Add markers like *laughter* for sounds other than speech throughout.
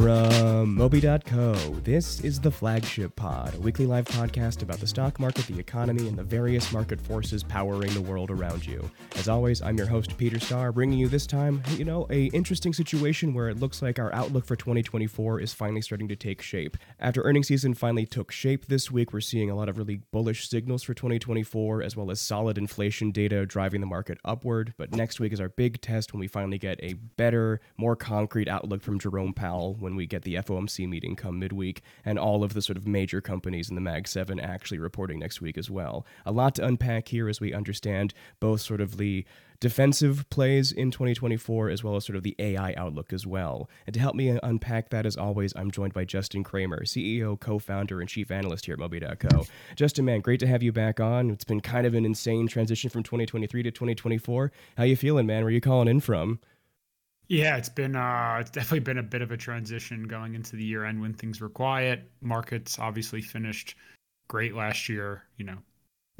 From Moby.co, this is the Flagship Pod, a weekly live podcast about the stock market, the economy, and the various market forces powering the world around you. As always, I'm your host, Peter Starr, bringing you this time, you know, a interesting situation where it looks like our outlook for 2024 is finally starting to take shape. After earnings season finally took shape this week, we're seeing a lot of really bullish signals for 2024, as well as solid inflation data driving the market upward. But next week is our big test when we finally get a better, more concrete outlook from Jerome Powell when we get the FOMC meeting come midweek, and all of the sort of major companies in the Mag 7 actually reporting next week as well. A lot to unpack here as we understand both sort of the defensive plays in 2024 as well as sort of the AI outlook as well. And to help me unpack that, as always, I'm joined by Justin Kramer, CEO, co founder, and chief analyst here at Moby.co. Justin, man, great to have you back on. It's been kind of an insane transition from 2023 to 2024. How you feeling, man? Where are you calling in from? Yeah, it's been uh, it's definitely been a bit of a transition going into the year end when things were quiet. Markets obviously finished great last year. You know,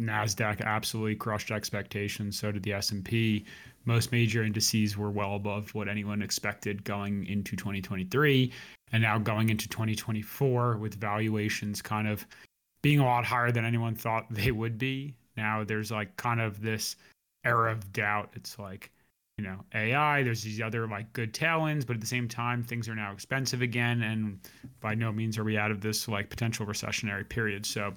Nasdaq absolutely crushed expectations. So did the S and P. Most major indices were well above what anyone expected going into 2023, and now going into 2024 with valuations kind of being a lot higher than anyone thought they would be. Now there's like kind of this era of doubt. It's like you know AI. There's these other like good tailwinds, but at the same time, things are now expensive again, and by no means are we out of this like potential recessionary period. So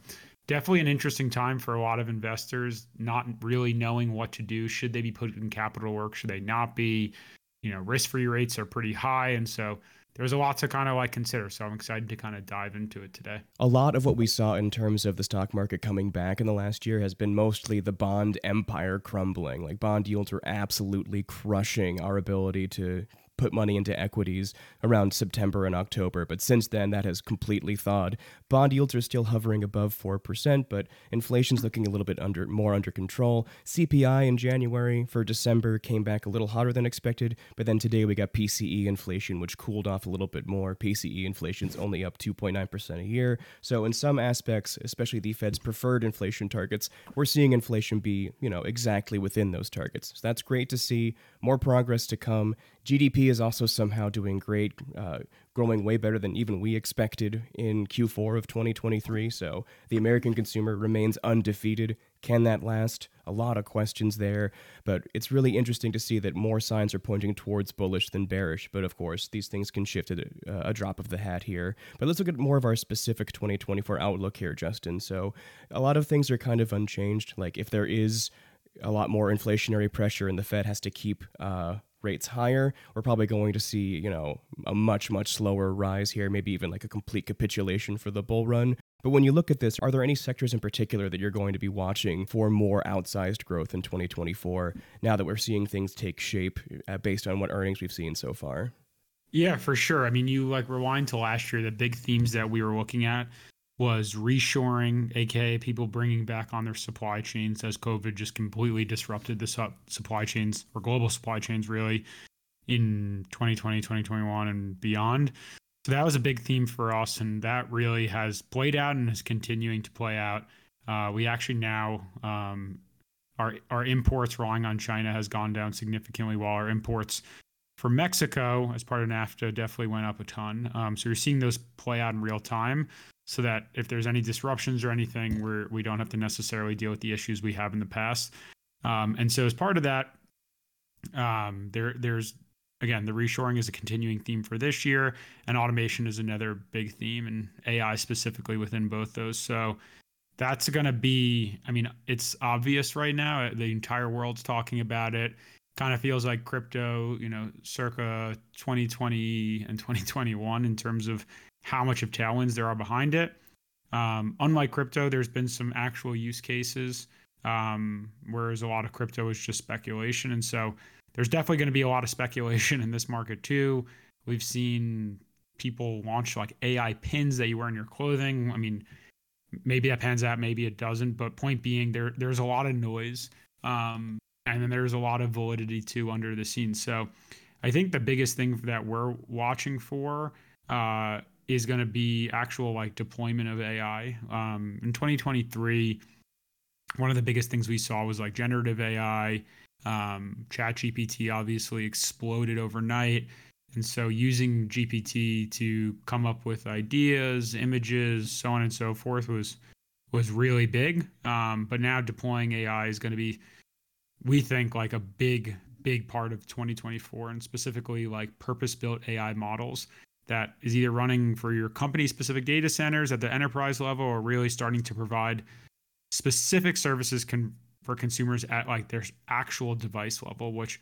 definitely an interesting time for a lot of investors, not really knowing what to do. Should they be putting capital work? Should they not be? You know, risk-free rates are pretty high, and so there's a lot to kind of like consider. So I'm excited to kind of dive into it today. A lot of what we saw in terms of the stock market coming back in the last year has been mostly the bond empire crumbling. Like bond yields were absolutely crushing our ability to put money into equities around September and October, but since then that has completely thawed. Bond yields are still hovering above 4%, but inflation's looking a little bit under more under control. CPI in January for December came back a little hotter than expected, but then today we got PCE inflation which cooled off a little bit more. PCE inflation's only up 2.9% a year. So in some aspects, especially the Fed's preferred inflation targets, we're seeing inflation be, you know, exactly within those targets. So that's great to see. More progress to come. GDP is also somehow doing great, uh, growing way better than even we expected in Q4 of 2023. So the American consumer remains undefeated. Can that last? A lot of questions there, but it's really interesting to see that more signs are pointing towards bullish than bearish. But of course, these things can shift at a, a drop of the hat here. But let's look at more of our specific 2024 outlook here, Justin. So a lot of things are kind of unchanged. Like if there is a lot more inflationary pressure and the Fed has to keep uh, rates higher, we're probably going to see, you know, a much, much slower rise here, maybe even like a complete capitulation for the bull run. But when you look at this, are there any sectors in particular that you're going to be watching for more outsized growth in 2024 now that we're seeing things take shape uh, based on what earnings we've seen so far? Yeah, for sure. I mean, you like rewind to last year, the big themes that we were looking at was reshoring, aka people bringing back on their supply chains as COVID just completely disrupted the su- supply chains or global supply chains really in 2020, 2021, and beyond. So that was a big theme for us, and that really has played out and is continuing to play out. Uh, we actually now um, our our imports relying on China has gone down significantly, while our imports from Mexico as part of NAFTA definitely went up a ton. Um, so you're seeing those play out in real time so that if there's any disruptions or anything, we're, we don't have to necessarily deal with the issues we have in the past. Um, and so as part of that, um, there there's again the reshoring is a continuing theme for this year, and automation is another big theme, and AI specifically within both those. So that's going to be, I mean, it's obvious right now. The entire world's talking about it. Kind of feels like crypto, you know, circa 2020 and 2021 in terms of how much of tailwinds there are behind it. Um, unlike crypto, there's been some actual use cases, um, whereas a lot of crypto is just speculation. And so there's definitely going to be a lot of *laughs* speculation in this market too. We've seen people launch like AI pins that you wear in your clothing. I mean, maybe that pans out, maybe it doesn't. But point being, there there's a lot of noise, um, and then there's a lot of validity too under the scenes. So I think the biggest thing that we're watching for uh, is going to be actual like deployment of AI. Um, in 2023, one of the biggest things we saw was like generative AI. Um, ChatGPT obviously exploded overnight. And so using GPT to come up with ideas, images, so on and so forth was was really big. Um, but now deploying AI is going to be, we think, like a big, big part of 2024, and specifically like purpose built AI models that is either running for your company specific data centers at the enterprise level or really starting to provide specific services con- for consumers at like their actual device level, which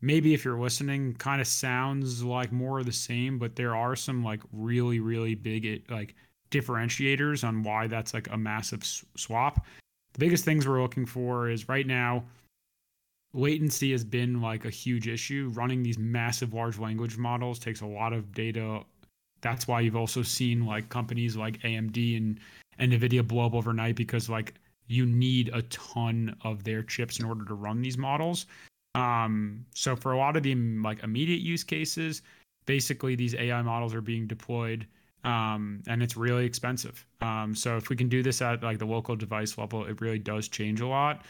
maybe if you're listening kind of sounds like more of the same but there are some like really really big like differentiators on why that's like a massive swap. The biggest things we're looking for is right now latency has been like a huge issue running these massive large language models takes a lot of data that's why you've also seen like companies like AMD and and Nvidia blow up overnight because like you need a ton of their chips in order to run these models um, so for a lot of the like immediate use cases, basically these AI models are being deployed um, and it's really expensive. Um, so if we can do this at like the local device level, it really does change a lot.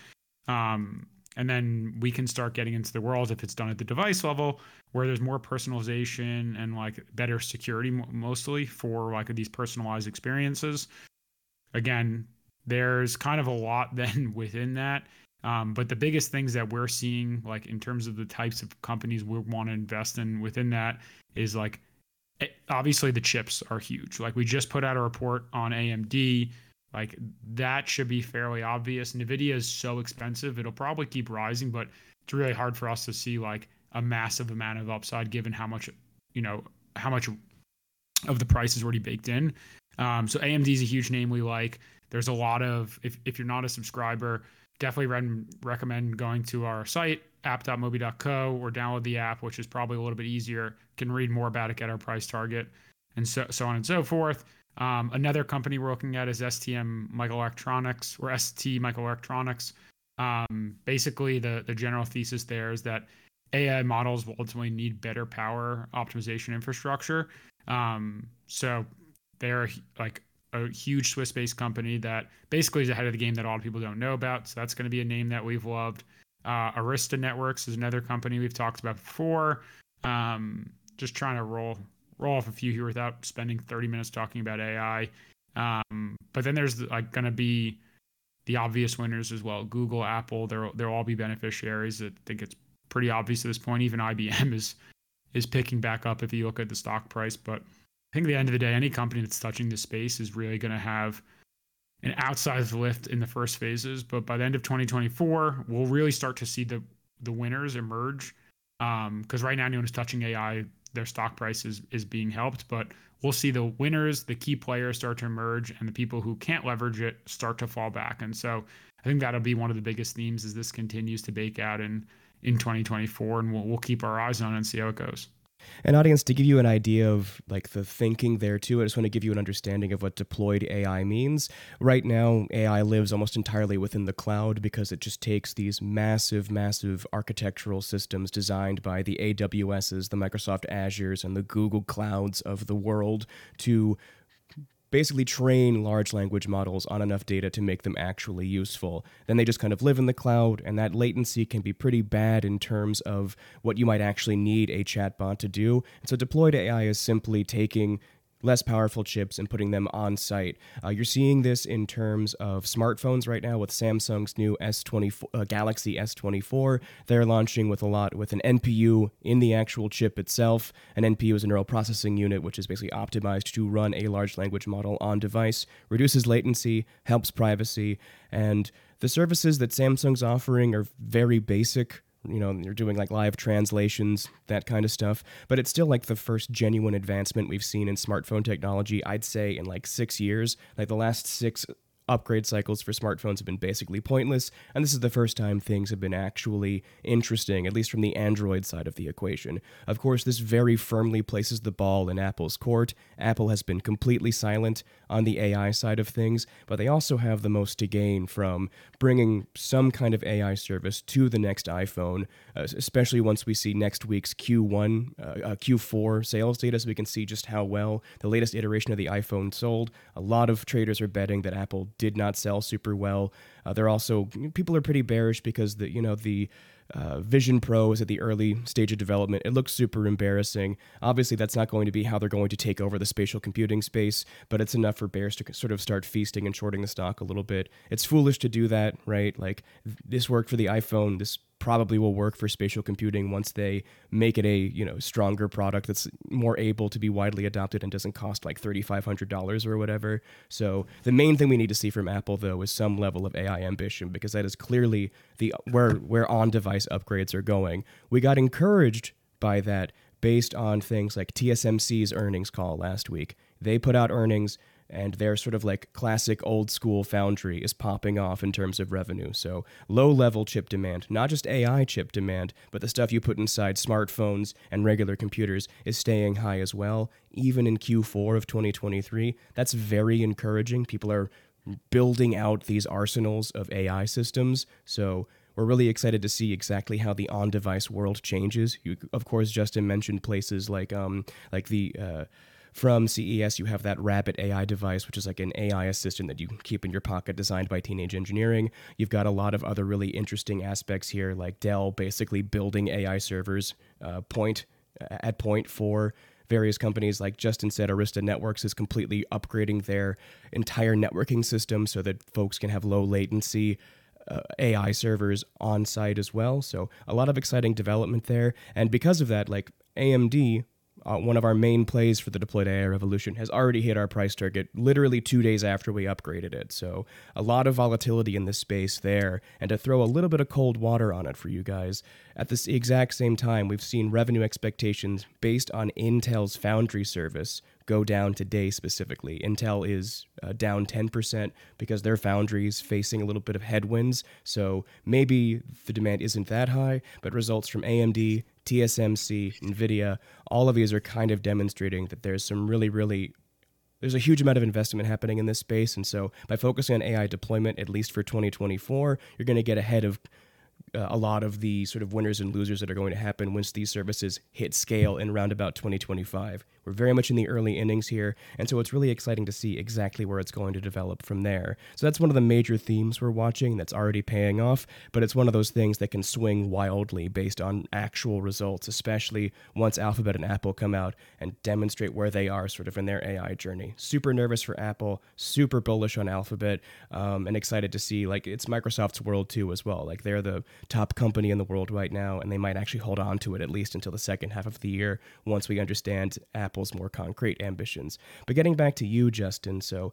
Um, and then we can start getting into the world if it's done at the device level where there's more personalization and like better security mostly for like these personalized experiences. Again, there's kind of a lot *laughs* then within that. Um, but the biggest things that we're seeing, like in terms of the types of companies we want to invest in within that, is like eh, obviously the chips are huge. Like we just put out a report on AMD. Like that should be fairly obvious. Nvidia is so expensive; it'll probably keep rising, but it's really hard for us to see like a massive amount of upside given how much you know how much of the price is already baked in. Um, so AMD is a huge name we like. There's a lot of if if you're not a subscriber definitely re- recommend going to our site app.moby.co or download the app which is probably a little bit easier can read more about it get our price target and so, so on and so forth um, another company we're looking at is stm microelectronics or st microelectronics um, basically the, the general thesis there is that ai models will ultimately need better power optimization infrastructure um, so they're like a huge Swiss based company that basically is ahead of the game that a lot of people don't know about. So that's going to be a name that we've loved. Uh, Arista Networks is another company we've talked about before. Um, just trying to roll roll off a few here without spending 30 minutes talking about AI. Um, but then there's like going to be the obvious winners as well. Google, Apple, they'll they'll all be beneficiaries. I think it's pretty obvious at this point. Even IBM is is picking back up if you look at the stock price, but I think at the end of the day, any company that's touching this space is really going to have an outsized lift in the first phases. But by the end of 2024, we'll really start to see the the winners emerge. Because um, right now, anyone who's touching AI, their stock price is, is being helped. But we'll see the winners, the key players start to emerge, and the people who can't leverage it start to fall back. And so I think that'll be one of the biggest themes as this continues to bake out in in 2024, and we'll, we'll keep our eyes on and see how it goes. An audience to give you an idea of like the thinking there too. I just want to give you an understanding of what deployed AI means. Right now, AI lives almost entirely within the cloud because it just takes these massive, massive architectural systems designed by the AWSs, the Microsoft Azures, and the Google Clouds of the world to basically train large language models on enough data to make them actually useful. Then they just kind of live in the cloud, and that latency can be pretty bad in terms of what you might actually need a chatbot to do. And so deployed AI is simply taking less powerful chips and putting them on site. Uh, you're seeing this in terms of smartphones right now with Samsung's new S24 uh, Galaxy S24. They're launching with a lot with an NPU in the actual chip itself. An NPU is a neural processing unit which is basically optimized to run a large language model on device, reduces latency, helps privacy, and the services that Samsung's offering are very basic you know you're doing like live translations that kind of stuff. But it's still like the first genuine advancement we've seen in smartphone technology i'd say in like six years. Like the last six upgrade cycles for smartphones have been basically pointless, and this is the first time things have been actually interesting, at least from the Android side of the equation. Of course, this very firmly places the ball in Apple's court. Apple has been completely silent on the AI side of things, but they also have the most to gain from bringing some kind of AI service to the next iPhone, uh, especially once we see next week's Q1, uh, uh, Q4 sales data, so we can see just how well the latest iteration of the iPhone sold. A lot of traders are betting that Apple did not sell super well. Uh, they're also people are pretty bearish because the you know the uh, Vision Pro is at the early stage of development. It looks super embarrassing. Obviously, that's not going to be how they're going to take over the spatial computing space, but it's enough for bears to sort of start feasting and shorting the stock a little bit. It's foolish to do that, right? Like, this worked for the iPhone. This probably will work for spatial computing once they make it a you know stronger product that's more able to be widely adopted and doesn't cost like $3500 or whatever. So the main thing we need to see from apple though is some level of ai ambition because that is clearly the where where on device upgrades are going. We got encouraged by that based on things like tsmc's earnings call last week. They put out earnings and their sort of like classic old school foundry is popping off in terms of revenue. So low level chip demand, not just AI chip demand, but the stuff you put inside smartphones and regular computers is staying high as well, even in Q4 of 2023. That's very encouraging. People are building out these arsenals of AI systems. So we're really excited to see exactly how the on-device world changes. You, of course, Justin mentioned places like um, like the uh, from CES, you have that Rabbit AI device, which is like an AI assistant that you keep in your pocket, designed by Teenage Engineering. You've got a lot of other really interesting aspects here, like Dell basically building AI servers uh, point at point for various companies like Justin said, Arista Networks is completely upgrading their entire networking system so that folks can have low latency uh, AI servers on site as well. So a lot of exciting development there. And because of that, like AMD uh, one of our main plays for the deployed AI revolution, has already hit our price target literally two days after we upgraded it. So a lot of volatility in this space there. And to throw a little bit of cold water on it for you guys, at this exact same time, we've seen revenue expectations based on Intel's Foundry service go down today specifically. Intel is uh, down 10% because their foundry is facing a little bit of headwinds. So maybe the demand isn't that high, but results from AMD, TSMC, NVIDIA, all of these are kind of demonstrating that there's some really, really there's a huge amount of investment happening in this space. And so by focusing on AI deployment, at least for 2024, you're going to get ahead of uh, a lot of the sort of winners and losers that are going to happen once these services hit scale in around about 2025. We're very much in the early innings here, and so it's really exciting to see exactly where it's going to develop from there. So that's one of the major themes we're watching that's already paying off, but it's one of those things that can swing wildly based on actual results, especially once Alphabet and Apple come out and demonstrate where they are sort of in their AI journey. Super nervous for Apple, super bullish on Alphabet, um, and excited to see like it's Microsoft's world too as well. Like they're the top company in the world right now, and they might actually hold on to it at least until the second half of the year once we understand Apple's more concrete ambitions. But getting back to you, Justin, so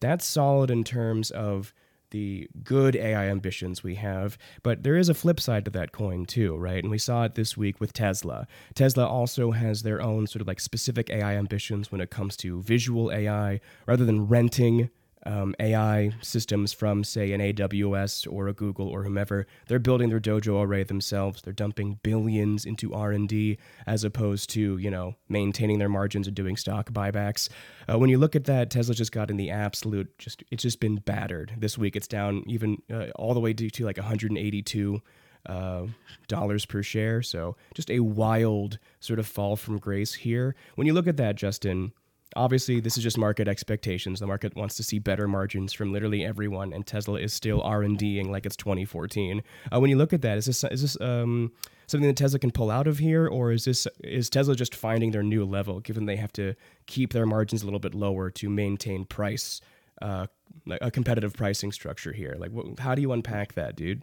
that's solid in terms of the good AI ambitions we have, but there is a flip side to that coin too, right? And we saw it this week with Tesla. Tesla also has their own sort of like specific AI ambitions when it comes to visual AI, rather than renting um, AI systems from, say, an AWS or a Google or whomever. They're building their Dojo array themselves. They're dumping billions into R&D as opposed to, you know, maintaining their margins and doing stock buybacks. Uh, when you look at that, Tesla just got in the absolute, just it's just been battered this week. It's down even uh, all the way to, to like 182 uh, dollars per share. So just a wild sort of fall from grace here. When you look at that, Justin, Obviously, this is just market expectations. The market wants to see better margins from literally everyone, and Tesla is still R and Ding like it's 2014. Uh, when you look at that, is this is this um, something that Tesla can pull out of here, or is this is Tesla just finding their new level, given they have to keep their margins a little bit lower to maintain price, uh, a competitive pricing structure here? Like, how do you unpack that, dude?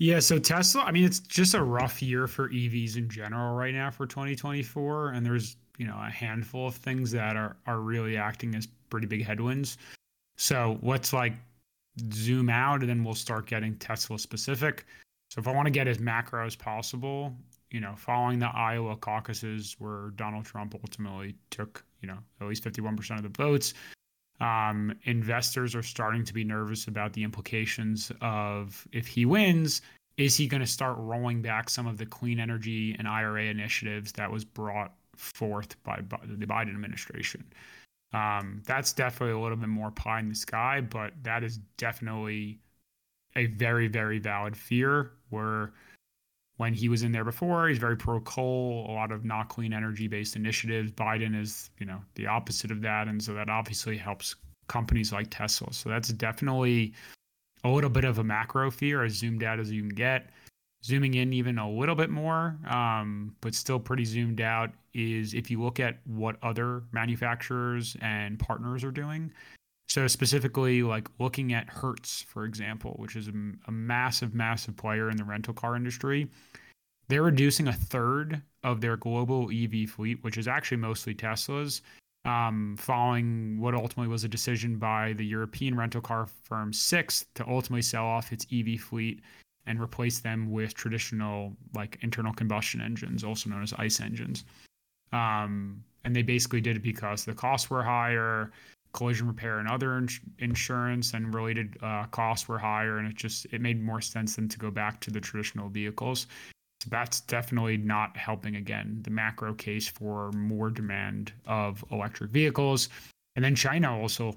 Yeah, so Tesla, I mean, it's just a rough year for EVs in general right now for 2024, and there's you know a handful of things that are are really acting as pretty big headwinds. So let's like zoom out, and then we'll start getting Tesla specific. So if I want to get as macro as possible, you know, following the Iowa caucuses where Donald Trump ultimately took you know at least 51% of the votes. Um, investors are starting to be nervous about the implications of if he wins, is he going to start rolling back some of the clean energy and IRA initiatives that was brought forth by, the Biden administration. Um, that's definitely a little bit more pie in the sky, but that is definitely a very, very valid fear. Where when he was in there before, he's very pro coal, a lot of not clean energy based initiatives. Biden is, you know, the opposite of that. And so that obviously helps companies like Tesla. So that's definitely a little bit of a macro fear, as zoomed out as you can get. zooming in even a little bit more, um, but still pretty zoomed out, is if you look at what other manufacturers and partners are doing. So specifically, like looking at Hertz, for example, which is a, a massive, massive player in the rental car industry, they're reducing a third of their global EV fleet, which is actually mostly Teslas, um, following what ultimately was a decision by the European rental car firm Sixt to ultimately sell off its EV fleet and replace them with traditional like internal combustion engines, also known as ICE engines. Um, and they basically did it because the costs were higher, collision repair and other ins- insurance and related uh, costs were higher, and it just it made more sense than to go back to the traditional vehicles. So that's definitely not helping again the macro case for more demand of electric vehicles. And then China also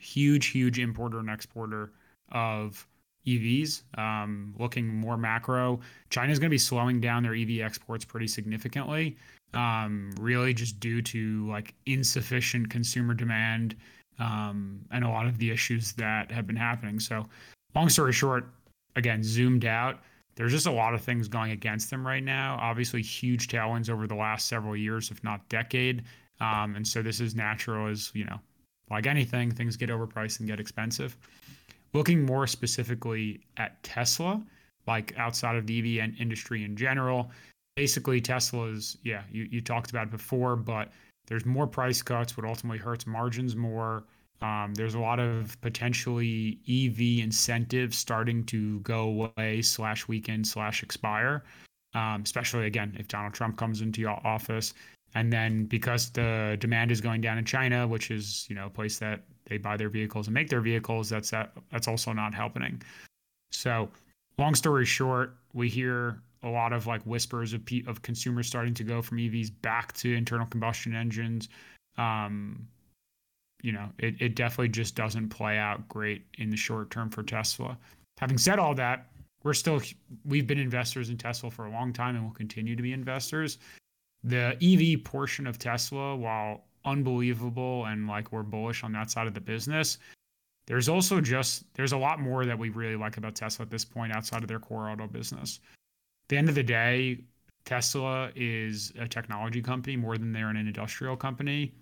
huge, huge importer and exporter of EVs. Um, looking more macro, China is going to be slowing down their EV exports pretty significantly. Um, really, just due to like insufficient consumer demand um, and a lot of the issues that have been happening. So, long story short, again, zoomed out. There's just a lot of things going against them right now. Obviously, huge tailwinds over the last several years, if not decade. Um, and so this is natural as you know, like anything, things get overpriced and get expensive. Looking more specifically at Tesla, like outside of the EV industry in general, basically Tesla's, yeah, you, you talked about it before, but there's more price cuts, what ultimately hurts margins more. Um, there's a lot of potentially EV incentives starting to go away slash weekend slash expire, um, especially again if Donald Trump comes into your office. And then because the demand is going down in China, which is you know a place that they buy their vehicles and make their vehicles, that's that, that's also not happening. So, long story short, we hear a lot of like whispers of of consumers starting to go from EVs back to internal combustion engines. Um, you know, it, it definitely just doesn't play out great in the short term for Tesla. Having said all that, we're still we've been investors in Tesla for a long time and will continue to be investors. The EV portion of Tesla, while unbelievable and like we're bullish on that side of the business. There's also just there's a lot more that we really like about Tesla at this point outside of their core auto business. The end of the day, Tesla is a technology company more than they're an industrial company.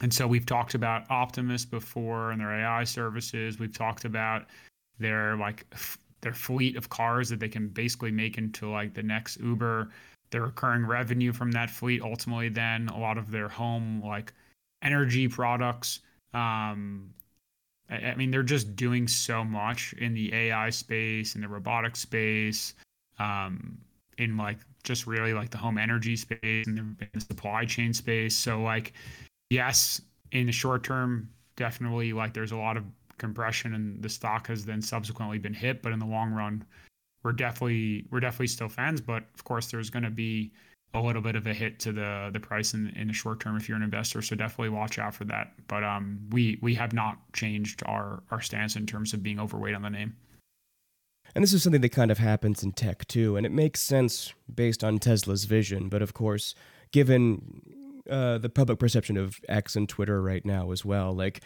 And so we've talked about Optimus before and their AI services. We've talked about their like f- their fleet of cars that they can basically make into like the next Uber Their recurring revenue from that fleet ultimately then a lot of their home like energy products um, I, I, mean they're just doing so much in the ai space in the robotic space um, in like just really like the home energy space and the supply chain space so like yes in the short term definitely like there's a lot of compression and the stock has then subsequently been hit but in the long run we're definitely we're definitely still fans, but of course there's going to be a little bit of a hit to the the price in, in the short term if you're an investor. So definitely watch out for that. But um, we we have not changed our our stance in terms of being overweight on the name. And this is something that kind of happens in tech too, and it makes sense based on Tesla's vision. But of course, given uh, the public perception of X and Twitter right now as well. Like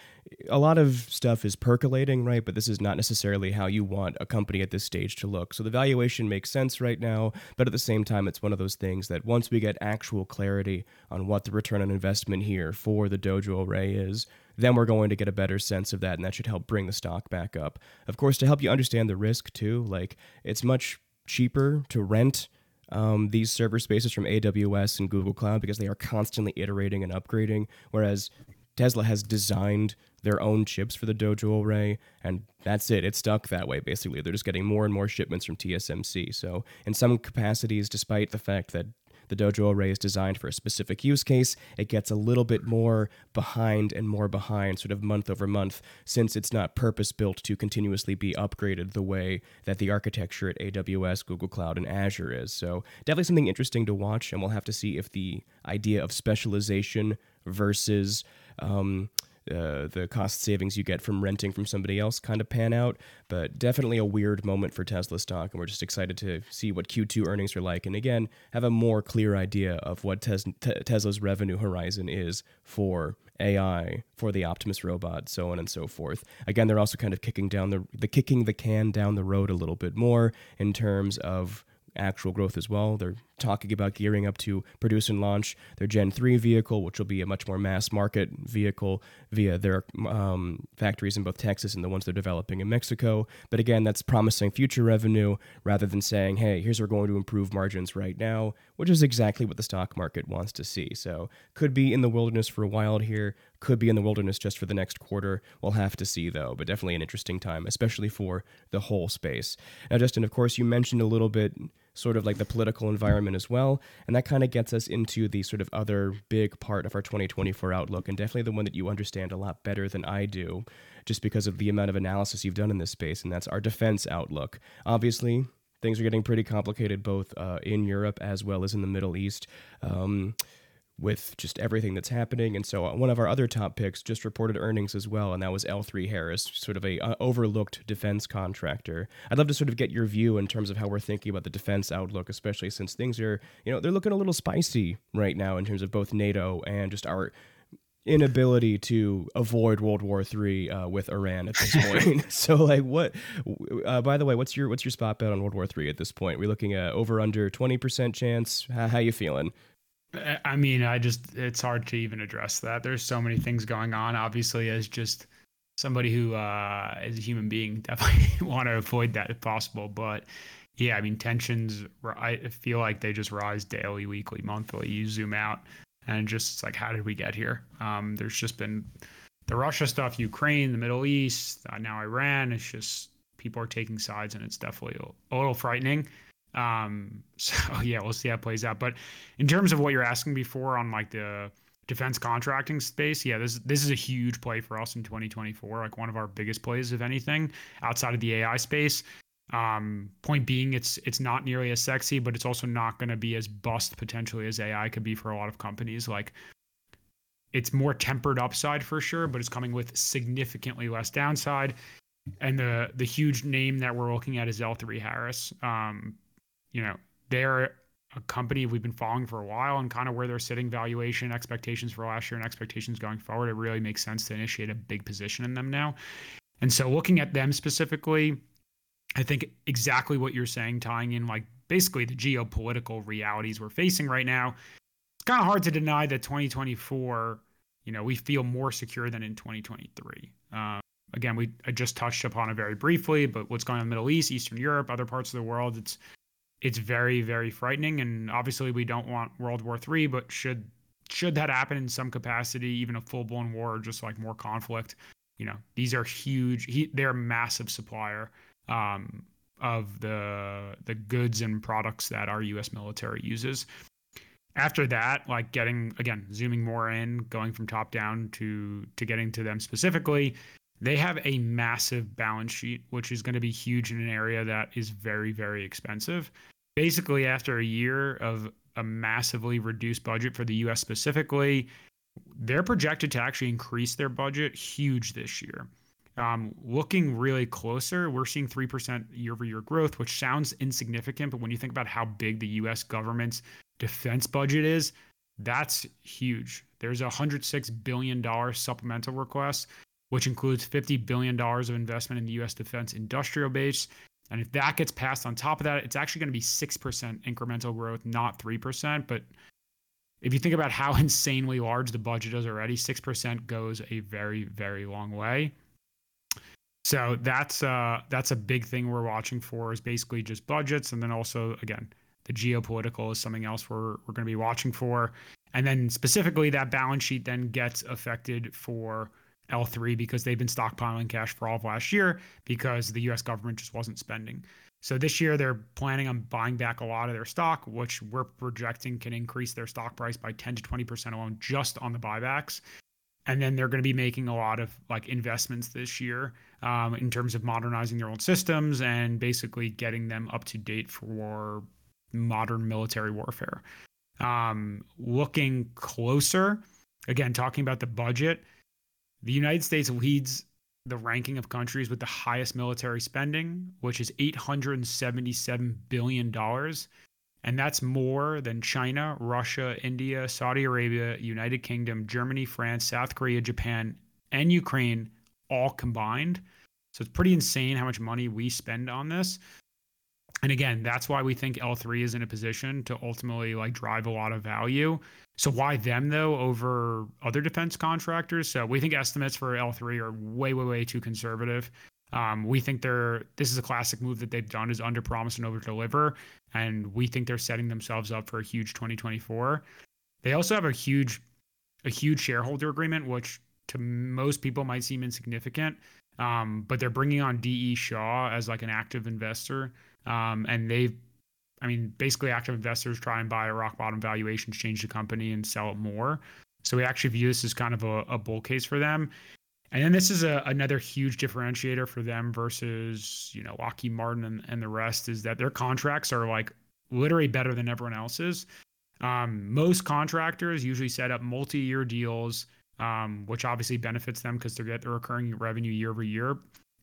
a lot of stuff is percolating, right? But this is not necessarily how you want a company at this stage to look. So the valuation makes sense right now, but at the same time, it's one of those things that once we get actual clarity on what the return on investment here for the Dojo Array is, then we're going to get a better sense of that, and that should help bring the stock back up. Of course, to help you understand the risk too, like it's much cheaper to rent um, these server spaces from AWS and Google Cloud because they are constantly iterating and upgrading. Whereas Tesla has designed their own chips for the Dojo array, and that's it. It's stuck that way, basically. They're just getting more and more shipments from TSMC. So, in some capacities, despite the fact that the Dojo array is designed for a specific use case, it gets a little bit more behind and more behind, sort of month over month, since it's not purpose built to continuously be upgraded the way that the architecture at AWS, Google Cloud, and Azure is. So, definitely something interesting to watch, and we'll have to see if the idea of specialization versus um, uh, the cost savings you get from renting from somebody else kind of pan out. But definitely a weird moment for Tesla stock, and we're just excited to see what Q2 earnings are like, and again have a more clear idea of what tes- Tesla's revenue horizon is for AI, for the Optimus robot, so on and so forth. Again, they're also kind of kicking down the the kicking the can down the road a little bit more in terms of actual growth as well. They're talking about gearing up to produce and launch their Gen 3 vehicle, which will be a much more mass market vehicle via their um, factories in both Texas and the ones they're developing in Mexico. But again, that's promising future revenue rather than saying, hey, here's we're going to improve margins right now, which is exactly what the stock market wants to see. So could be in the wilderness for a while here, could be in the wilderness just for the next quarter. We'll have to see, though, but definitely an interesting time, especially for the whole space. Now, Justin, of course, you mentioned a little bit sort of like the political environment as well. And that kind of gets us into the sort of other big part of our 2024 outlook, and definitely the one that you understand a lot better than I do, just because of the amount of analysis you've done in this space, and that's our defense outlook. Obviously, things are getting pretty complicated both uh, in Europe as well as in the Middle East. Um, with just everything that's happening. And so uh, one of our other top picks just reported earnings as well, and that was L3 Harris, sort of a uh, overlooked defense contractor. I'd love to sort of get your view in terms of how we're thinking about the defense outlook, especially since things are, you know, they're looking a little spicy right now in terms of both NATO and just our inability to avoid World War III uh, with Iran at this *laughs* point. *laughs* so, like, what? Uh, by the way, what's your what's your spot bet on World War III at this point? We're looking at over under twenty percent chance. How, how you feeling? I mean, I just it's hard to even address that. There's so many things going on. Obviously, as just somebody who, uh, as a human being, *laughs* definitely want to avoid that if possible. But yeah, I mean, tensions. I feel like they just rise daily, weekly, monthly. You zoom out, and just like, how did we get here? Um, there's just been the Russia stuff, Ukraine, the Middle East, uh, now Iran. It's just people are taking sides, and it's definitely a little frightening. Um, *laughs* so yeah, we'll see how it plays out. But in terms of what you're asking before on like the defense contracting space, yeah, this this is a huge play for us in 2024. Like one of our biggest plays, if anything, outside of the AI space. Um, point being, it's it's not nearly as sexy, but it's also not going to be as bust potentially as AI could be for a lot of companies. Like it's more tempered upside for sure, but it's coming with significantly less downside. And the the huge name that we're looking at is L3 Harris. Um, you know, they're a company we've been following for a while and kind of where they're sitting valuation expectations for last year and expectations going forward, it really makes sense to initiate a big position in them now. And so looking at them specifically, I think exactly what you're saying, tying in like basically the geopolitical realities we're facing right now. It's kind of hard to deny that 2024, you know, we feel more secure than in 2023. Um, again, we I just touched upon it very briefly, but what's going on in the Middle East, Eastern Europe, other parts of the world, it's it's very very frightening. And obviously we don't want world war iii but should should that happen in some capacity even a full-blown war or just like more conflict you know these are huge he, they're a massive supplier um, of the the goods and products that our us military uses. After that like getting again zooming more in going from top down to to getting to them specifically they have a massive balance sheet which is going to be huge in an area that is very very expensive basically after a year of a massively reduced budget for the US specifically, they're projected to actually increase their budget huge this year. Um, looking really closer, we're seeing 3% year over year growth, which sounds insignificant. But when you think about how big the US government's defense budget is, that's huge. There's a $106 billion supplemental request, which includes $50 billion of investment in the US defense industrial base and if that gets passed on top of that, it's actually going to be 6% incremental growth, not 3%. But if you think about how *laughs* insanely large the budget is already, 6% goes a very, very long way. So that's uh, that's a big thing we're watching for is basically just budgets. And then also, again, the geopolitical is something else we're, we're going to be watching for. And then specifically, that balance sheet then gets affected for L3 because they've been stockpiling cash for all of last year because the US government just wasn't spending. So this year they're planning on buying back a lot of their stock, which we're projecting can increase their stock price by 10 to 20% alone just on the buybacks. And then they're going to be making a lot of like investments this year um, in terms of modernizing their old systems and basically getting them up to date for modern military warfare. Um, looking closer, again, talking about the budget, The United States leads the ranking of countries with the highest military spending, which is $877 billion. And that's more than China, Russia, India, Saudi Arabia, United Kingdom, Germany, France, South Korea, Japan, and Ukraine all combined. So it's pretty insane how much money we spend on this. And again, that's why we think L3 is in a position to ultimately like drive a lot of value. So why them though over other defense contractors? So we think estimates for L3 are way, way, way too conservative. Um, we think they're this is a classic move that they've done is under promise and over deliver, and we think they're setting themselves up for a huge 2024. They also have a huge, a huge shareholder agreement, which to most people might seem insignificant, um, but they're bringing on DE Shaw as like an active investor, um, and they've I mean, basically, active investors try and buy a rock bottom valuation, change the company, and sell it more. So we actually view this as kind of a, a bull case for them. And then this is a, another huge differentiator for them versus, you know, Lockheed Martin and, and the rest is that their contracts are like literally better than everyone else's. Um, most contractors usually set up multi-year deals, um, which obviously benefits them because they get the recurring revenue year over year.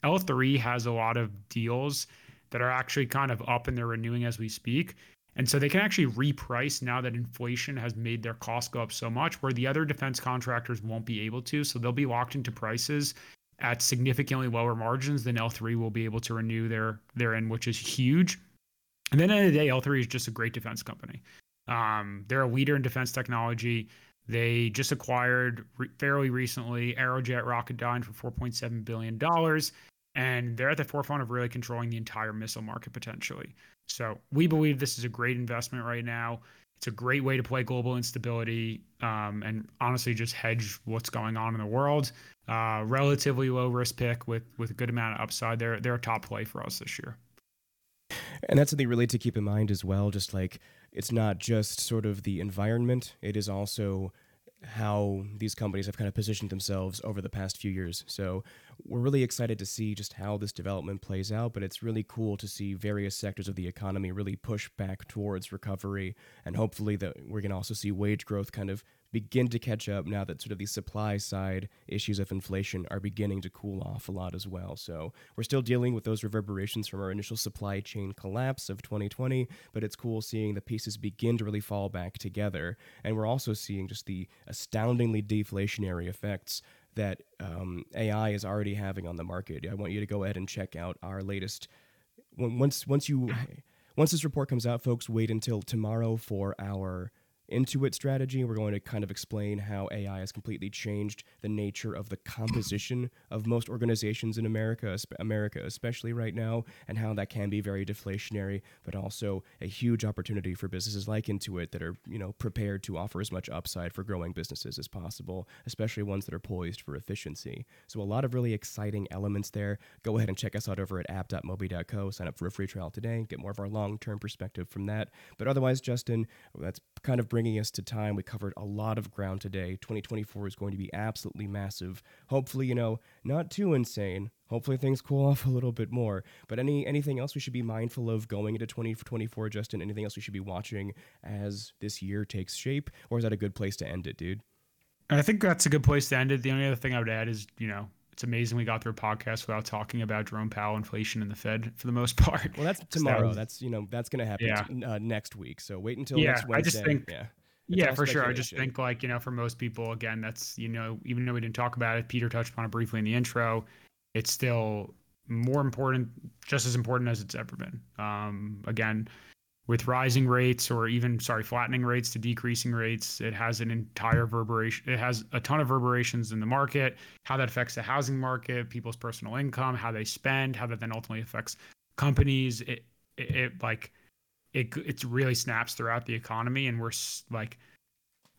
L3 has a lot of deals that are actually kind of up and they're renewing as we speak. And so they can actually reprice now that inflation has made their costs go up so much, where the other defense contractors won't be able to. So they'll be locked into prices at significantly lower margins than L3 will be able to renew their their in, which is huge. And then at the end of the day, L3 is just a great defense company. Um, they're a leader in defense technology. They just acquired re- fairly recently Aerojet Rocketdyne for $4.7 billion and they're at the forefront of really controlling the entire missile market potentially. So we believe this is a great investment right now. It's a great way to play global instability um, and honestly just hedge what's going on in the world. Uh, relatively low risk pick with with a good amount of upside. They're they're a top play for us this year. And that's something really to keep in mind as well. Just like it's not just sort of the environment; it is also how these companies have kind of positioned themselves over the past few years. So we're really excited to see just how this development plays out, but it's really cool to see various sectors of the economy really push back towards recovery. And hopefully that we're going to also see wage growth kind of begin to catch up now that sort of the supply side issues of inflation are beginning to cool off a lot as well. So we're still dealing with those reverberations from our initial supply chain collapse of 2020, but it's cool seeing the pieces begin to really fall back together. And we're also seeing just the astoundingly deflationary effects that um, AI is already having on the market. I want you to go ahead and check out our latest. Once once you once this report comes out, folks, wait until tomorrow for our Intuit strategy. We're going to kind of explain how AI has completely changed the nature of the composition of most organizations in America, America especially right now, and how that can be very deflationary, but also a huge opportunity for businesses like Intuit that are, you know, prepared to offer as much upside for growing businesses as possible, especially ones that are poised for efficiency. So a lot of really exciting elements there. Go ahead and check us out over at app.moby.co. Sign up for a free trial today. And get more of our long-term perspective from that. But otherwise, Justin, that's kind of bringing us to time. We covered a lot of ground today. 2024 is going to be absolutely massive. Hopefully, you know, not too insane. Hopefully things cool *laughs* off a little bit more. But any anything else we should be mindful of going into 2024, Justin? Anything else we should be watching as this year takes shape? Or is that a good place to end it, dude? I think that's a good place to end it. The only other thing I would add is, you know, it's amazing we got through a podcast without talking about Jerome Powell, inflation, and the Fed for the most *laughs* part. Well, that's tomorrow. That was, that's you know that's going to happen yeah. t- uh, next week. So wait until yeah, next Wednesday. I just think yeah. yeah, for sure. I just think like you know, for most people, again, that's you know, even though we didn't talk about it, Peter touched upon it briefly in the intro. It's still more important, just as important as it's ever been. Um, again, with rising rates or even sorry flattening rates to decreasing rates. It has an entire reverberation it has a ton of reverberations in the market how that affects the housing market people's personal income how they spend how that then ultimately affects companies. It it, it like it it really snaps throughout the economy and we're like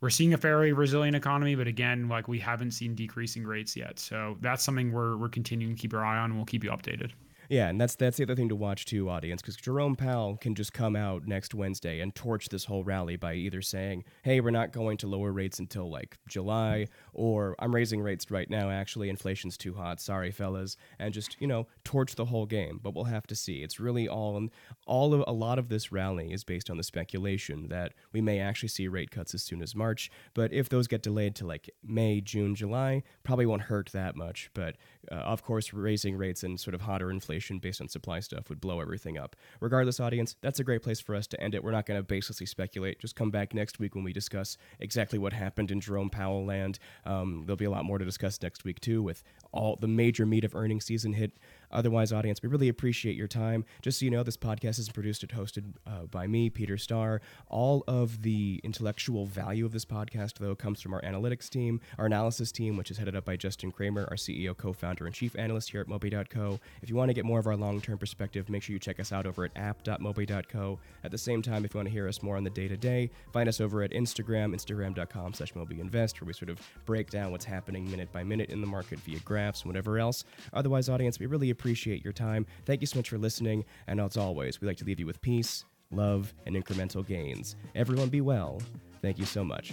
we're seeing a fairly resilient economy but again like we haven't seen decreasing rates yet. So that's something we're we're continuing to keep our eye on and we'll keep you updated Yeah, and that's that's the other thing to watch too, audience, because Jerome Powell can just come out next Wednesday and torch this whole rally by either saying, "Hey, we're not going to lower rates until like July," or "I'm raising rates right now. Actually, inflation's too hot. Sorry, fellas," and just you know torch the whole game. But we'll have to see. It's really all all of a lot of this rally is based on the speculation that we may actually see rate cuts as soon as March. But if those get delayed to like May, June, July, probably won't hurt that much. But uh, of course, raising rates and sort of hotter inflation based on supply stuff would blow everything up. Regardless, audience, that's a great place for us to end it. We're not going to baselessly speculate. Just come back next week when we discuss exactly what happened in Jerome Powell land. Um, there'll be a lot more to discuss next week, too, with all the major meat of earnings season hit. Otherwise, audience, we really appreciate your time. Just so you know, this podcast is produced and hosted uh, by me, Peter Starr. All of the intellectual value of this podcast, though, comes from our analytics team, our analysis team, which is headed up by Justin Kramer, our CEO, co founder, and chief analyst here at Moby.co. If you want to get more of our long term perspective, make sure you check us out over at app.moby.co. At the same time, if you want to hear us more on the day to day, find us over at Instagram, instagram.com slash mobyinvest, where we sort of break down what's happening minute by minute in the market via graphs whatever else. Otherwise, audience, we really appreciate your time. Thank you so much for listening. And as always, we like to leave you with peace, love, and incremental gains. Everyone be well. Thank you so much.